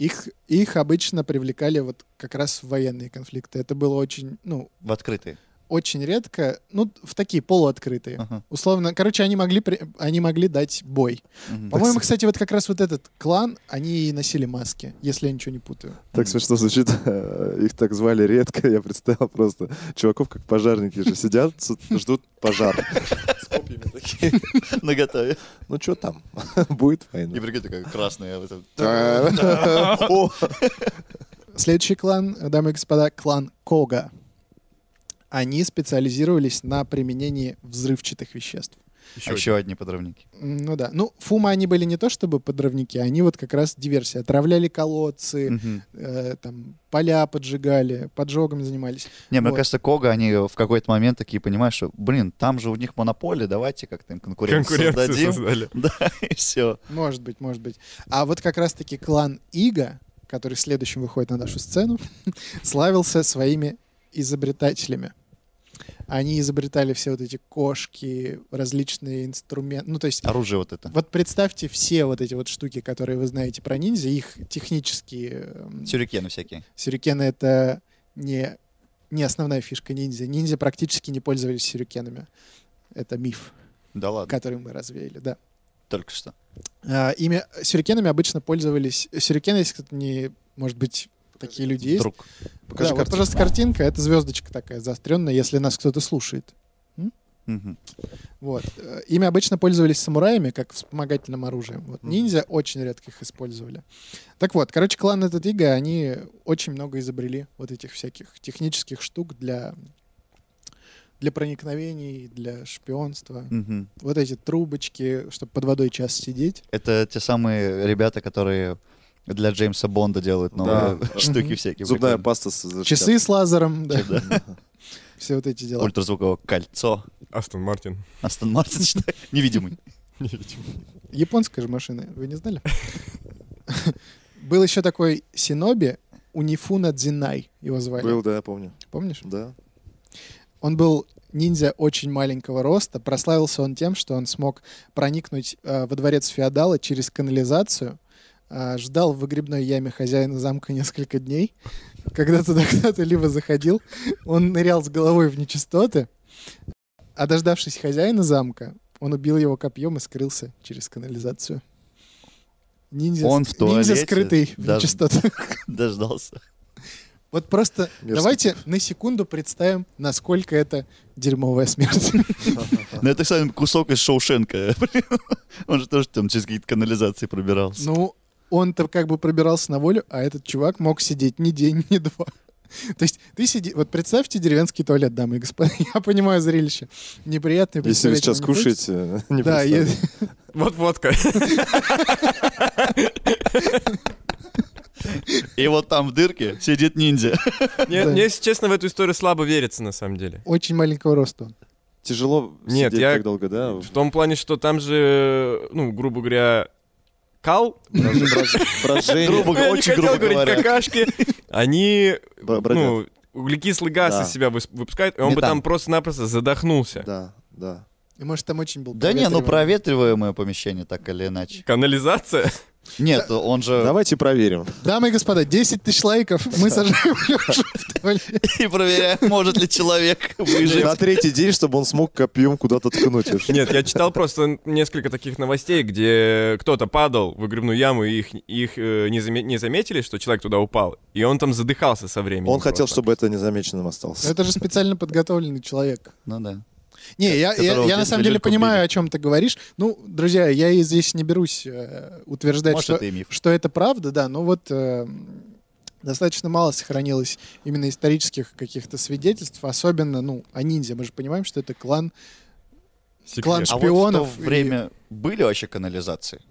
Их, их обычно привлекали вот как раз в военные конфликты. Это было очень, ну, В открытые. очень редко, ну, в такие полуоткрытые. Ага. Условно, короче, они могли, при- они могли дать бой. Мгм. По-моему, кстати, вот как раз вот этот клан, они и носили маски, если я ничего не путаю. Так смешно звучит. [LAUGHS] Их так звали редко. Я представил просто чуваков, как пожарники же сидят, ждут пожар. [LAUGHS] [LAUGHS] Такие. Наготове. Ну что там? [LAUGHS] Будет И война. прикинь, такая красная. [LAUGHS] Следующий клан, дамы и господа, клан Кога. Они специализировались на применении взрывчатых веществ. А еще одни подрывники. Ну да. Ну, Фума они были не то чтобы подрывники, они вот как раз диверсия. Отравляли колодцы, Мгм. э, там, поля поджигали, поджогом занимались. Не, мне Вот. кажется, Кога, они в какой-то момент такие понимают, что, блин, там же у них монополия, давайте как-то им конкуренцию Конкуренцию создадим. создали. [LAUGHS] Да, и все. Может быть, может быть. А вот как раз-таки клан Ига, который следующим выходит на нашу сцену, [LAUGHS] славился своими изобретателями. Они изобретали все вот эти кошки, различные инструменты. Ну, то есть, Оружие вот это. вот представьте все вот эти вот штуки, которые вы знаете про ниндзя, их технические эм, Сюрикены всякие. сюрикены — это не, не основная фишка ниндзя. Ниндзя практически не пользовались сюрикенами. Это миф, Да ладно, который мы развеяли, да. только что. А, ими сюрикенами обычно пользовались... Сюрикен, если кто-то не... Может быть, такие люди есть. Вдруг. Покажи да, вот, картинку. пожалуйста, картинка. Это звездочка такая заостренная, если нас кто-то слушает. Вот. Э, Ими обычно пользовались самураями, как вспомогательным оружием. Вот. Ниндзя очень редко их использовали. Так вот, короче, клан этот Ига, они очень много изобрели вот этих всяких технических штук для для проникновений, для шпионства. Мгм. Вот эти трубочки, чтобы под водой час сидеть. Это те самые ребята, которые для Джеймса Бонда делают новые Да. [LAUGHS] штуки всякие. Зубная прикольные. паста с Часы с лазером, да. Да. [LAUGHS] Все вот эти дела. Ультразвуковое кольцо. Астон Мартин. Астон Мартин, считай, [LAUGHS] невидимый. Японская же машина, вы не знали? Был еще такой Синоби, Унифуна Дзинай его звали. Был, да, я помню. Помнишь? Да. Он был ниндзя очень маленького роста. Прославился он тем, что он смог проникнуть э, во дворец феодала через канализацию. Э, ждал в выгребной яме хозяина замка несколько дней. Когда туда кто-то либо заходил, он нырял с головой в нечистоты. А дождавшись хозяина замка, он убил его копьем и скрылся через канализацию. Ниндзя, Он в ниндзя туалете скрытый в даже- нечистотах. [LAUGHS] Дождался. Вот просто Мерзко. давайте на секунду представим, насколько это дерьмовая смерть. Ну, это, кстати, кусок из Шоушенка. [LAUGHS] Он же тоже там через какие-то канализации пробирался. Ну, он-то как бы пробирался на волю, а этот чувак мог сидеть ни день, ни два. [LAUGHS] То есть ты сиди... Вот представьте деревенский туалет, дамы и господа. [LAUGHS] Я понимаю зрелище. Неприятное Если вы сейчас не хочется. кушаете, [LAUGHS] не Да, я-. Вот водка. И вот там в дырке сидит ниндзя. Мне, Да. мне, если честно, в эту историю слабо верится, на самом деле. очень маленького роста он. Тяжело Нет, сидеть я- так долго, да? В том плане, что там же, ну, грубо говоря, кал. Грубо очень грубо говоря. какашки, они, ну, углекислый газ Да. из себя выпускают, и он бы там просто-напросто задохнулся. Да, да. И может там очень был Да не, ну проветриваемое помещение, так или иначе. Канализация? Нет, он же... Давайте проверим. Дамы и господа, 10 тысяч лайков, мы сажаем Лешу в туалет. И проверяем, может ли человек выжить. На третий день, чтобы он смог копьем куда-то ткнуть. Нет, я читал просто несколько таких новостей, где кто-то падал в выгребную яму, и их, их э, не, заме- не заметили, что человек туда упал, и он там задыхался со временем. Он хотел, чтобы это незамеченным осталось. Это же специально подготовленный человек. Ну да. Не, я, я, я в на самом деле легко понимаю, о чем ты говоришь. Ну, друзья, я и здесь не берусь э, утверждать, Может, что, это что это правда, да, но вот э, достаточно мало сохранилось именно исторических каких-то свидетельств, особенно, ну, о ниндзя. Мы же понимаем, что это клан Секрет. клан А вот в шпионов то и- время были вообще канализации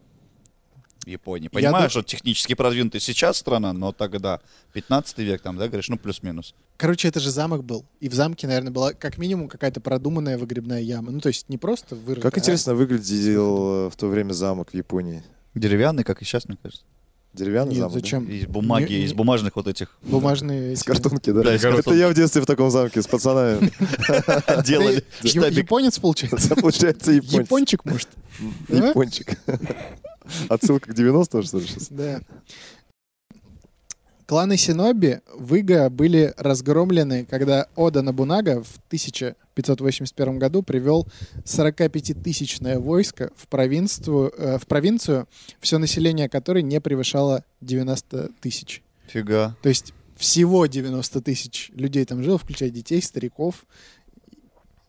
Японии? Понимаю, дум- что технически продвинутая сейчас страна, но тогда 15 век там, да, говоришь, ну плюс-минус. Короче, это же замок был. И в замке, наверное, была как минимум какая-то продуманная выгребная яма. Ну, то есть не просто вырыта, Как а интересно выглядел э, в то время замок в Японии. Деревянный, как и сейчас, мне кажется. Деревянный Нет, замок, да? зачем? Из бумаги, Не- из не- бумажных вот этих Бумажные эти- картонки, да? Да, из Это я в детстве в таком замке с пацанами. [LAUGHS] делали. Я- японец, получается? [LAUGHS] Получается японец. Япончик, может? Да? Япончик. [LAUGHS] Отсылка к 90-м, что ли, сейчас? Да. Кланы Синоби в Ига были разгромлены, когда Ода Набунага в 1581 году привел 45-тысячное войско в провинцию, э, в провинцию, все население которой не превышало 90 тысяч. Фига. То есть всего 90 тысяч людей там жило, включая детей, стариков.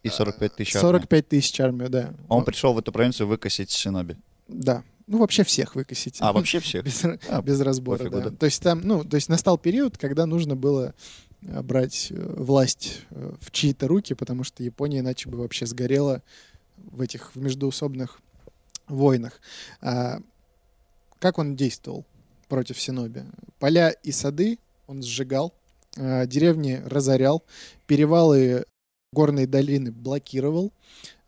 И 45 тысяч армии. 45 тысяч армию, да. Он пришел в эту провинцию выкосить Синоби. Да. Ну, вообще всех выкосить. А, вообще [LAUGHS] всех? Без, А, без разбора, пофигу, да. да. То есть там, ну, то есть настал период, когда нужно было э, брать э, власть э, в чьи-то руки, потому что Япония иначе бы вообще сгорела в этих в междуусобных войнах. А, как он действовал против Синоби? Поля и сады он сжигал, а, деревни разорял, перевалы горные долины блокировал,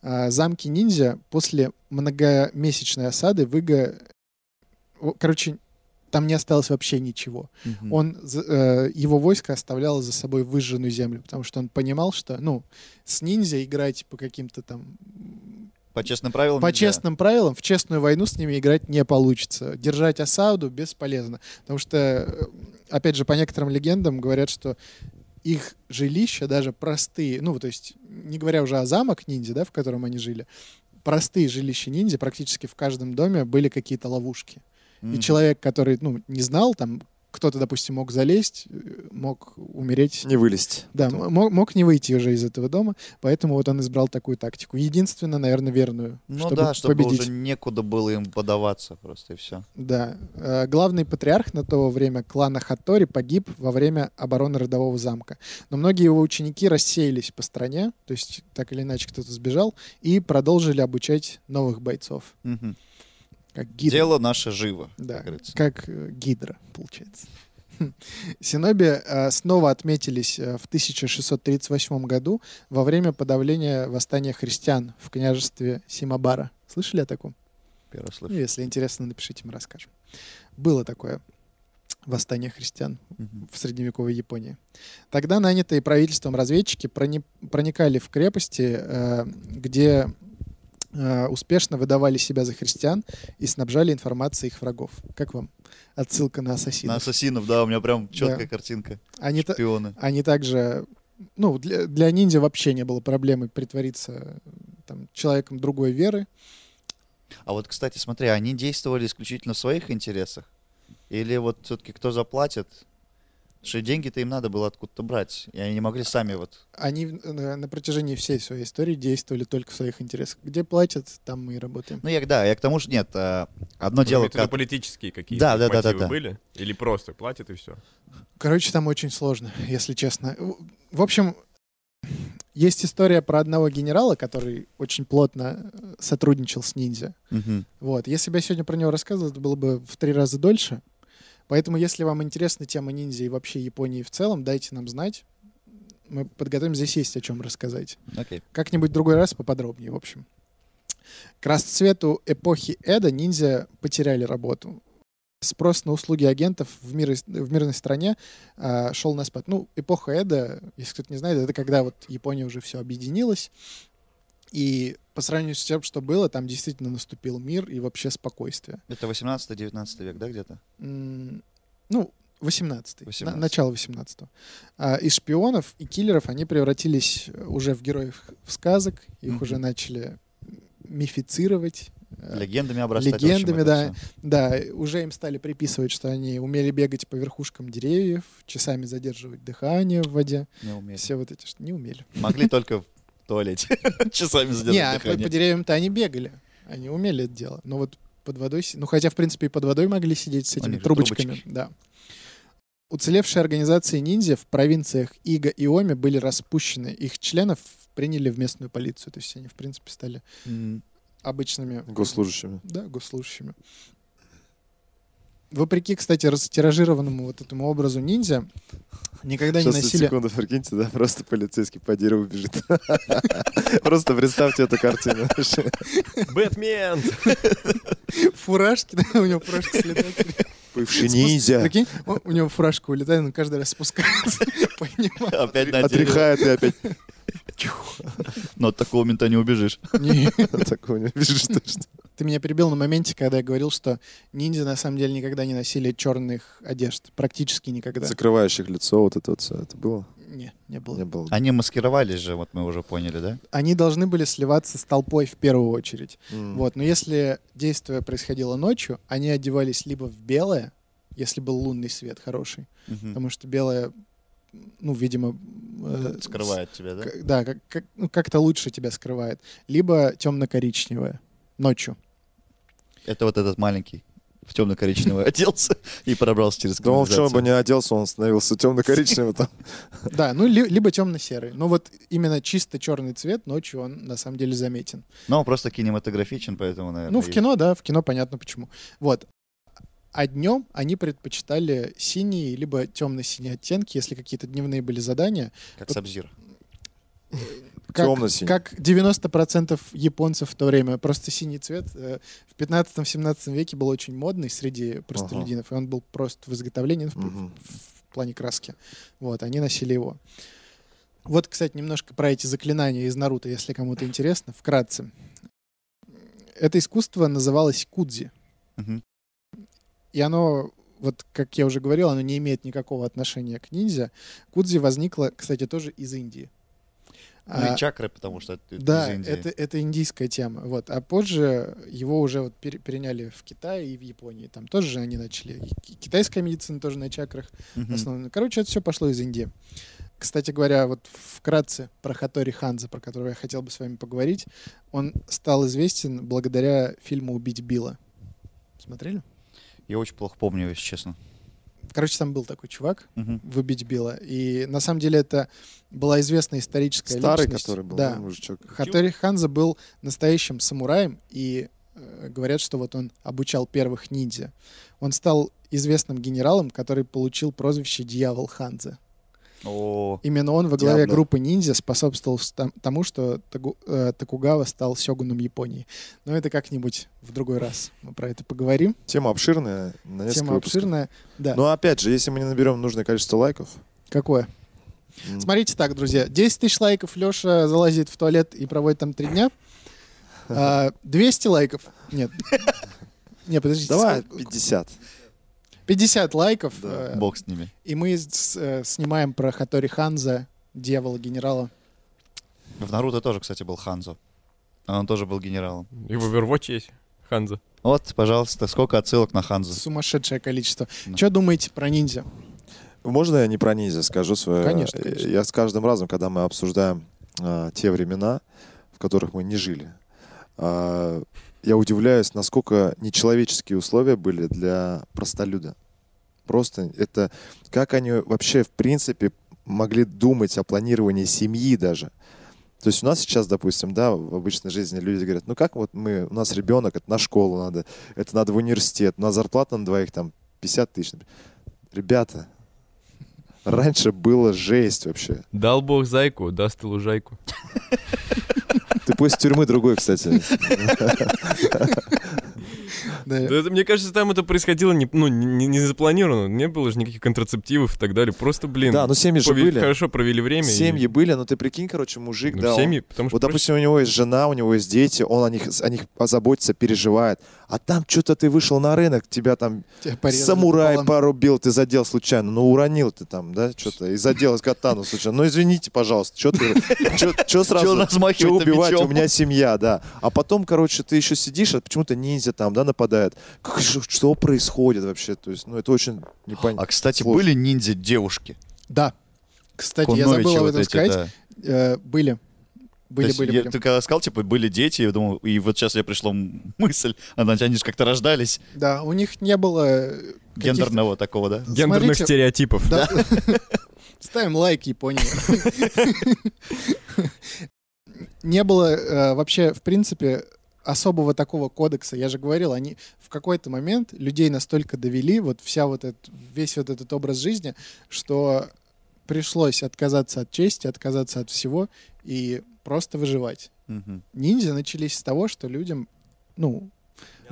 замки ниндзя после многомесячной осады в Иго... о, Короче, там не осталось вообще ничего. Мгм. Он, э, его войско оставляло за собой выжженную землю, потому что он понимал, что, ну, с ниндзя играть по каким-то там По честным правилам по нельзя. честным правилам в честную войну с ними играть не получится. Держать осаду бесполезно. Потому что, э, опять же, по некоторым легендам говорят, что их жилища, даже простые, ну, то есть, не говоря уже о замок ниндзя, да, в котором они жили, простые жилища ниндзя, практически в каждом доме были какие-то ловушки. И Мгм. человек, который, ну, не знал, там, кто-то, допустим, мог залезть, э, мог умереть. Не вылезть. Да, мог, мог не выйти уже из этого дома, поэтому вот он избрал такую тактику. Единственно, наверное, верную, Ну чтобы да, чтобы победить. уже некуда было им подаваться просто и все. Да. Э, Главный патриарх на то время клана Хаттори погиб во время обороны родового замка. Но многие его ученики рассеялись по стране, то есть так или иначе кто-то сбежал, и продолжили обучать новых бойцов. Как гидра. Дело наше живо, Да, как говорится. как э, гидра, получается. [LAUGHS] Синоби э, снова отметились э, в 1638 году во время подавления восстания христиан в княжестве Симабара. Слышали о таком? Первый Ну, слышу. если интересно, напишите, мы расскажем. Было такое восстание христиан в средневековой Японии. Тогда нанятые правительством разведчики прони- проникали в крепости, где успешно выдавали себя за христиан и снабжали информацией их врагов. Как вам? Отсылка на На ассасинов. ассасинов, да, у меня прям четкая Да. картинка. Они, та- Шпионы. они также... Ну, для, для ниндзя вообще не было проблемы притвориться э, там, человеком другой веры. А вот, кстати, смотри, они действовали исключительно в своих интересах? Или вот все-таки кто заплатит? Потому что деньги-то им надо было откуда-то брать. И они не могли сами вот... Они э, на протяжении всей своей истории действовали только в своих интересах. Где платят, там мы и работаем. Ну, я, да, я к тому же... Нет, а, одно Вы дело... в виду Как... политические какие-то Да, да, да, да, мотивы да. были? Или просто платят и все? Короче, там очень сложно, если честно. В- общем, есть история про одного генерала, который очень плотно э, сотрудничал с ниндзя. Мгм. Вот. Если бы я сегодня про него рассказывал, это было бы в три раза дольше. Поэтому, если вам интересна тема ниндзя и вообще Японии в целом, дайте нам знать. Мы подготовим, здесь есть о чем рассказать. Окей. Как-нибудь другой раз поподробнее, в общем. К расцвету эпохи Эда ниндзя потеряли работу. Спрос на услуги агентов в, мир, в мирной стране а, шел на спад. Ну, эпоха Эда, если кто-то не знает, это когда вот Япония уже все объединилась, и по сравнению с тем, что было, там действительно наступил мир и вообще спокойствие. Это 18-19 век, да, где-то? М, Ну, 18 18. начало 18 Из шпионов и киллеров они превратились э, уже в героев в сказок, их Мгм. уже начали мифицировать. Э, Легендами обрастать. общем, легендами, это да. Да, уже им стали приписывать, что они умели бегать по верхушкам деревьев, часами задерживать дыхание в воде. Не умели. Все вот эти, что не умели. Могли только туалете [LAUGHS] часами Не, а задержать по, по деревьям-то они бегали. Они умели это дело. Но вот под водой... Ну, хотя, в принципе, и под водой могли сидеть с этими трубочками. трубочки. Да. Уцелевшие организации ниндзя в провинциях Ига и Оми были распущены. Их членов приняли в местную полицию. То есть они, в принципе, стали обычными... Госслужащими. Да, госслужащими. Вопреки, кстати, растиражированному вот этому образу ниндзя, никогда не Сейчас, носили... секунду, прикиньте, да, просто полицейский по дереву бежит. [LAUGHS] Просто представьте эту картину. Бэтмен! Фуражки, да, у него фуражка слетает. Бывший ниндзя. Прикинь, у него фуражка улетает, он каждый раз спускается. [LAUGHS] Понимаю. Опять на дерево. Отряхает и опять Но от такого мента не убежишь. Не, такого не бежишь точно. Ты меня перебил на моменте, когда я говорил, что ниндзя на самом деле никогда не носили черных одежд. Практически никогда. Закрывающих лицо, вот это вот все. Это было? Не, не было. Не было. Они маскировались же, вот мы уже поняли, да? Они должны были сливаться с толпой в первую очередь. М. Вот, но если действие происходило ночью, они одевались либо в белое, если был лунный свет хороший, Мгм. потому что белое, ну, видимо, э, Скрывает тебя, да? К- Да, как, как- ну, как-то лучше тебя скрывает. Либо темно-коричневое ночью. Это вот этот маленький в темно-коричневый оделся [LAUGHS] и пробрался через Да он в чем бы канализацию. не оделся, он становился темно-коричневым. там. [LAUGHS] Да, ну ли- либо темно-серый. Но вот именно чисто черный цвет ночью он на самом деле заметен. Но он просто кинематографичен, поэтому, наверное. Ну, в кино, да, в кино понятно почему. Вот. А днем они предпочитали синие, либо темно-синие оттенки, если какие-то дневные были задания. Как Сабзир. Как, Темно-синий. как 90% японцев в то время. Просто синий цвет э, в 15-17 веке был очень модный среди простолюдинов, и он был просто в изготовлении, ну, в, Мгм. в- в плане краски. Вот, они носили его. Вот, кстати, немножко про эти заклинания из Наруто, если кому-то интересно, вкратце. Это искусство называлось кудзи. Мгм. И оно, вот как я уже говорил, оно не имеет никакого отношения к ниндзя. Кудзи возникло, кстати, тоже из Индии. Ну и А, чакры, потому что это да, из Индии. это, это индийская тема. Вот. А позже его уже вот пере- переняли в Китае и в Японии. Там тоже же они начали. И китайская медицина тоже на чакрах Мгм. основана. Короче, это все пошло из Индии. Кстати говоря, вот вкратце про Хатори Ханза, про которого я хотел бы с вами поговорить, он стал известен благодаря фильму «Убить Билла». Смотрели? Я очень плохо помню, если честно. Короче, там был такой чувак Мгм. в «Убить Билла». И на самом деле это была известная историческая Старый, личность. который был, Да, да, мужичок. Хатори Ханза был настоящим самураем, и э, говорят, что вот он обучал первых ниндзя. Он стал известным генералом, который получил прозвище «Дьявол Ханза». О, Именно он во главе Диабло. группы ниндзя способствовал тому, что Тагу- э, стал сёгуном Японии. Но это как-нибудь в другой раз. Мы про это поговорим. Тема обширная, на Тема выпусков. обширная. Да. Но опять же, если мы не наберем нужное количество лайков, Какое? Смотрите так, друзья. 10 тысяч лайков Леша залазит в туалет и проводит там три дня. [LAUGHS] А, 200 лайков. Нет. [LAUGHS] Не, подождите. давай сколько- 50. 50 лайков. Да. э, бог с ними. И мы с- э, снимаем про Хатори Ханза, дьявола генерала. В Наруто тоже, кстати, был Ханзо. А Он тоже был генералом. И в Overwatch есть Ханза. Вот, пожалуйста, сколько отсылок на Ханзо. Сумасшедшее количество. Да. Что думаете про ниндзя? Можно я не про ниндзя скажу свое? Конечно, конечно. Я с каждым разом, когда мы обсуждаем а, те времена, в которых мы не жили, а, я удивляюсь, насколько нечеловеческие условия были для простолюда. Просто это... Как они вообще, в принципе, могли думать о планировании семьи даже? То есть у нас сейчас, допустим, да, в обычной жизни люди говорят, ну как вот мы, у нас ребенок, это на школу надо, это надо в университет, у нас зарплата на двоих там 50 тысяч. Ребята, раньше было жесть вообще. Дал бог зайку, даст и лужайку. [LAUGHS] Ты после тюрьмы другой, кстати. Да. Да это, мне кажется, там это происходило не, ну, не, не запланировано. Не было же никаких контрацептивов и так далее. Просто, блин, Да, ну семьи же были. хорошо провели время. и- Семьи были, но ты прикинь, короче, мужик, Ну, да, он- семьи, потому что Вот, допустим, у него есть жена, у него есть дети, он о них, о них позаботится, переживает. А там что-то ты вышел на рынок, тебя там Тебя порезали самурай пополам. порубил, ты задел случайно, ну уронил ты там, да, что-то, и задел катану случайно. Ну извините, пожалуйста, что ты, что сразу, чё убивать, у меня семья, да. А потом, короче, ты еще сидишь, а почему-то ниндзя там, да, нападает. Что происходит вообще? То есть, ну это очень непонятно. А, кстати, были ниндзя-девушки? Да. Кстати, я забыл об этом сказать. Э, Были. Были, есть были, я- были. Ты когда сказал, типа, были дети, я думал, и вот сейчас я пришла мысль, она, они же как-то рождались, Да, у них не было э, гендерного такого, да? Гендерных Смотрите, стереотипов. Да. [LAUGHS] [LAUGHS] Ставим лайк, Япония. [LAUGHS] Не было э, вообще, в принципе, особого такого кодекса. Я же говорил, они в какой-то момент людей настолько довели, вот вся вот этот, весь вот этот образ жизни, что пришлось отказаться от чести, отказаться от всего и просто выживать. Мгм. Ниндзя начались с того, что людям, ну,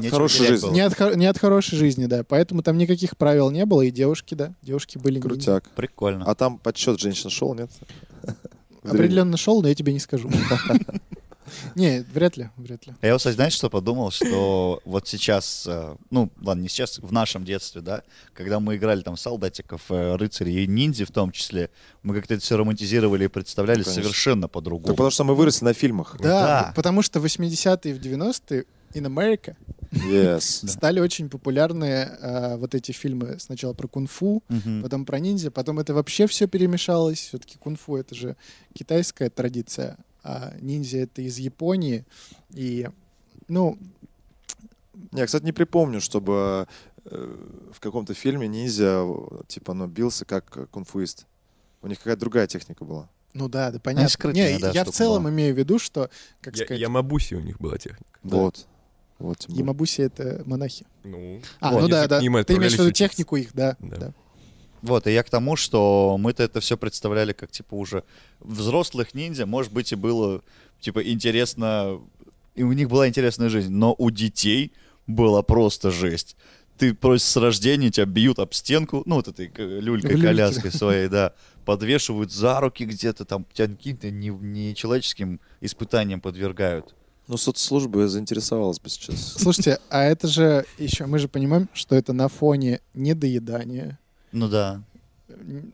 Хорошая терять жизнь. было. не от, не от хорошей жизни, да. Поэтому там никаких правил не было, и девушки, да, девушки были ниндзя. Крутяк. Прикольно. А там подсчет женщин шел, нет? Определенно шел, но я тебе не скажу. [LAUGHS] [LAUGHS] Не, вряд ли, вряд ли. А Я, кстати, знаешь, что подумал? Что вот сейчас, э, ну, ладно, не сейчас, в нашем детстве, да, когда мы играли там солдатиков, э, рыцарей и ниндзя в том числе, мы как-то это все романтизировали и представляли Конечно. совершенно по-другому. потому что мы выросли на фильмах. Да, Да. потому что в 80-е и в 90-е in America Yes. [LAUGHS] стали очень популярны э, вот эти фильмы сначала про кунг-фу, Мгм. потом про ниндзя, потом это вообще все перемешалось. Все-таки кунг-фу это же китайская традиция, а ниндзя это из Японии. И, ну, Я, кстати, не припомню, чтобы э, в каком-то фильме ниндзя, типа, ну, бился как кунфуист. У них какая-то другая техника была. ну да, да, понятно. скрытная, Не, да, я в целом была. имею в виду, что, как Я- сказать, Ямабуси у них была техника. Да. Вот. Вот. Ямабуси это монахи. Ну, А, вот, ну они да, да. Ты имеешь в виду технику их, да. Да. да. Вот, и я к тому, что мы-то это все представляли как, типа, уже взрослых ниндзя, может быть, и было, типа, интересно, и у них была интересная жизнь, но у детей была просто жесть. Ты просто с рождения тебя бьют об стенку, ну, вот этой к- В люлькой, люльке. коляской своей, да, подвешивают за руки где-то там, тебя каким-то не- нечеловеческим испытаниям подвергают. Ну, соцслужба заинтересовалась бы сейчас. Слушайте, а это же еще, мы же понимаем, что это на фоне недоедания, Ну да.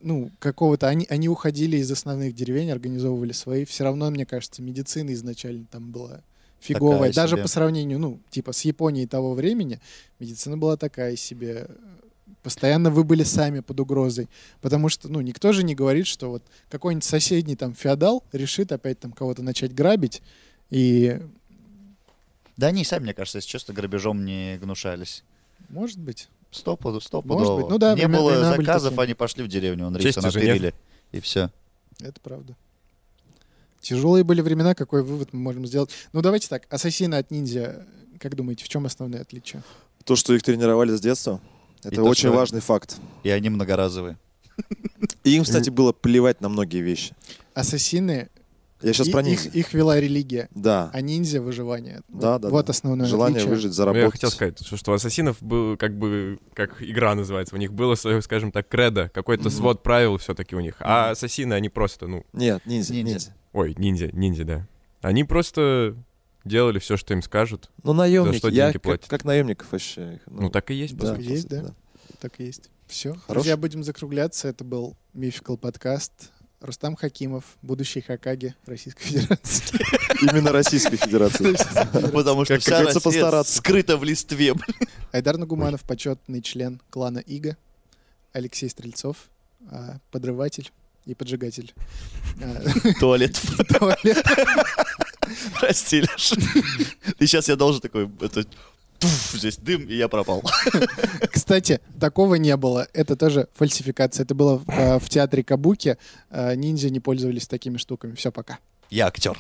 ну, какого-то, они, они уходили из основных деревень, организовывали свои, все равно, мне кажется, медицина изначально там была фиговая, Такая даже себе. по сравнению, ну, типа с Японией того времени, медицина была такая себе, постоянно вы были сами под угрозой, потому что, ну, никто же не говорит, что вот какой-нибудь соседний там феодал решит опять там кого-то начать грабить, и, Да они сами, мне кажется, если честно, грабежом не гнушались. может быть, Стопудово, Может стопудово. быть. Ну да, Не было заказов, они пошли в деревню, он риса наперили. И все. Это правда. Тяжелые были времена, какой вывод мы можем сделать? Ну, давайте так, ассасины от ниндзя, как думаете, в чем основное отличие? То, что их тренировали с детства, это то, очень что- важный факт. И они многоразовые. И им, кстати, было плевать на многие вещи. Ассасины, Я сейчас и- про их, ниндзя. их вела религия, Да. а ниндзя — выживание. Да, вот, да, Вот да. основное Желание отличие. выжить, Ну, заработать. Я хотел сказать, что, что у ассасинов был как бы, как игра называется, у них было свое, скажем так, кредо, какой-то Мгм. свод правил все-таки у них. А Мгм. ассасины, они просто, ну, Нет, ниндзя, Ниндзя. ниндзя. ой, ниндзя, ниндзя, да. Они просто делали все, что им скажут. Ну, наемники. За что Я деньги как, платят? как наемников вообще. их, Ну, так и есть, да. Есть, сути, да. Так и есть. Все. Хорош. Друзья, будем закругляться. Это был Мификал подкаст. Рустам Хакимов, будущий Хакаги Российской Федерации. Именно Российской Федерации. Потому что вся Россия постараться. скрыта в листве. Айдар Нагуманов, почетный член клана ИГА. Алексей Стрельцов, а, подрыватель и поджигатель. А, Туалет. туалет. Прости, Леш. И сейчас я должен такой, это, туф, здесь дым, и я пропал. [LAUGHS] Кстати, такого не было. Это тоже фальсификация. Это было в, в театре Кабуки. А, Ниндзя не пользовались такими штуками. Все, пока. Я актер.